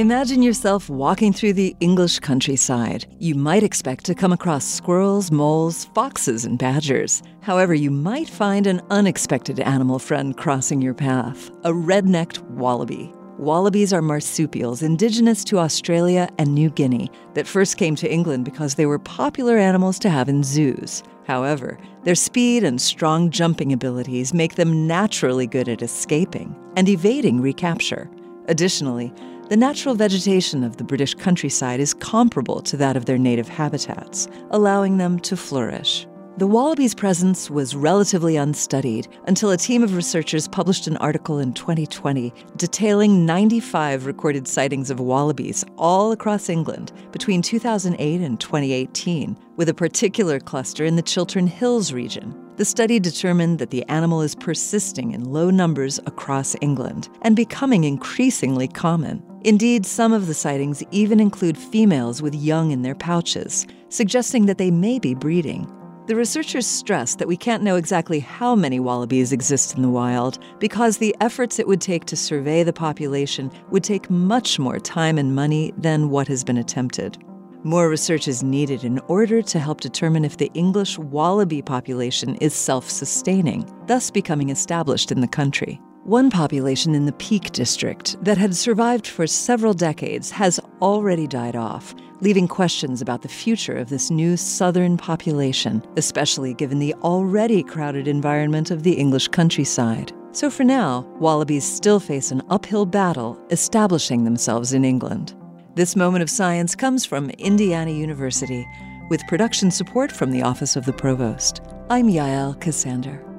Imagine yourself walking through the English countryside. You might expect to come across squirrels, moles, foxes, and badgers. However, you might find an unexpected animal friend crossing your path a red necked wallaby. Wallabies are marsupials indigenous to Australia and New Guinea that first came to England because they were popular animals to have in zoos. However, their speed and strong jumping abilities make them naturally good at escaping and evading recapture. Additionally, the natural vegetation of the British countryside is comparable to that of their native habitats, allowing them to flourish. The wallaby's presence was relatively unstudied until a team of researchers published an article in 2020 detailing 95 recorded sightings of wallabies all across England between 2008 and 2018, with a particular cluster in the Chiltern Hills region. The study determined that the animal is persisting in low numbers across England and becoming increasingly common. Indeed, some of the sightings even include females with young in their pouches, suggesting that they may be breeding. The researchers stress that we can't know exactly how many wallabies exist in the wild because the efforts it would take to survey the population would take much more time and money than what has been attempted. More research is needed in order to help determine if the English wallaby population is self sustaining, thus becoming established in the country. One population in the Peak District that had survived for several decades has already died off, leaving questions about the future of this new southern population, especially given the already crowded environment of the English countryside. So for now, wallabies still face an uphill battle establishing themselves in England. This moment of science comes from Indiana University, with production support from the Office of the Provost. I'm Yael Ksander.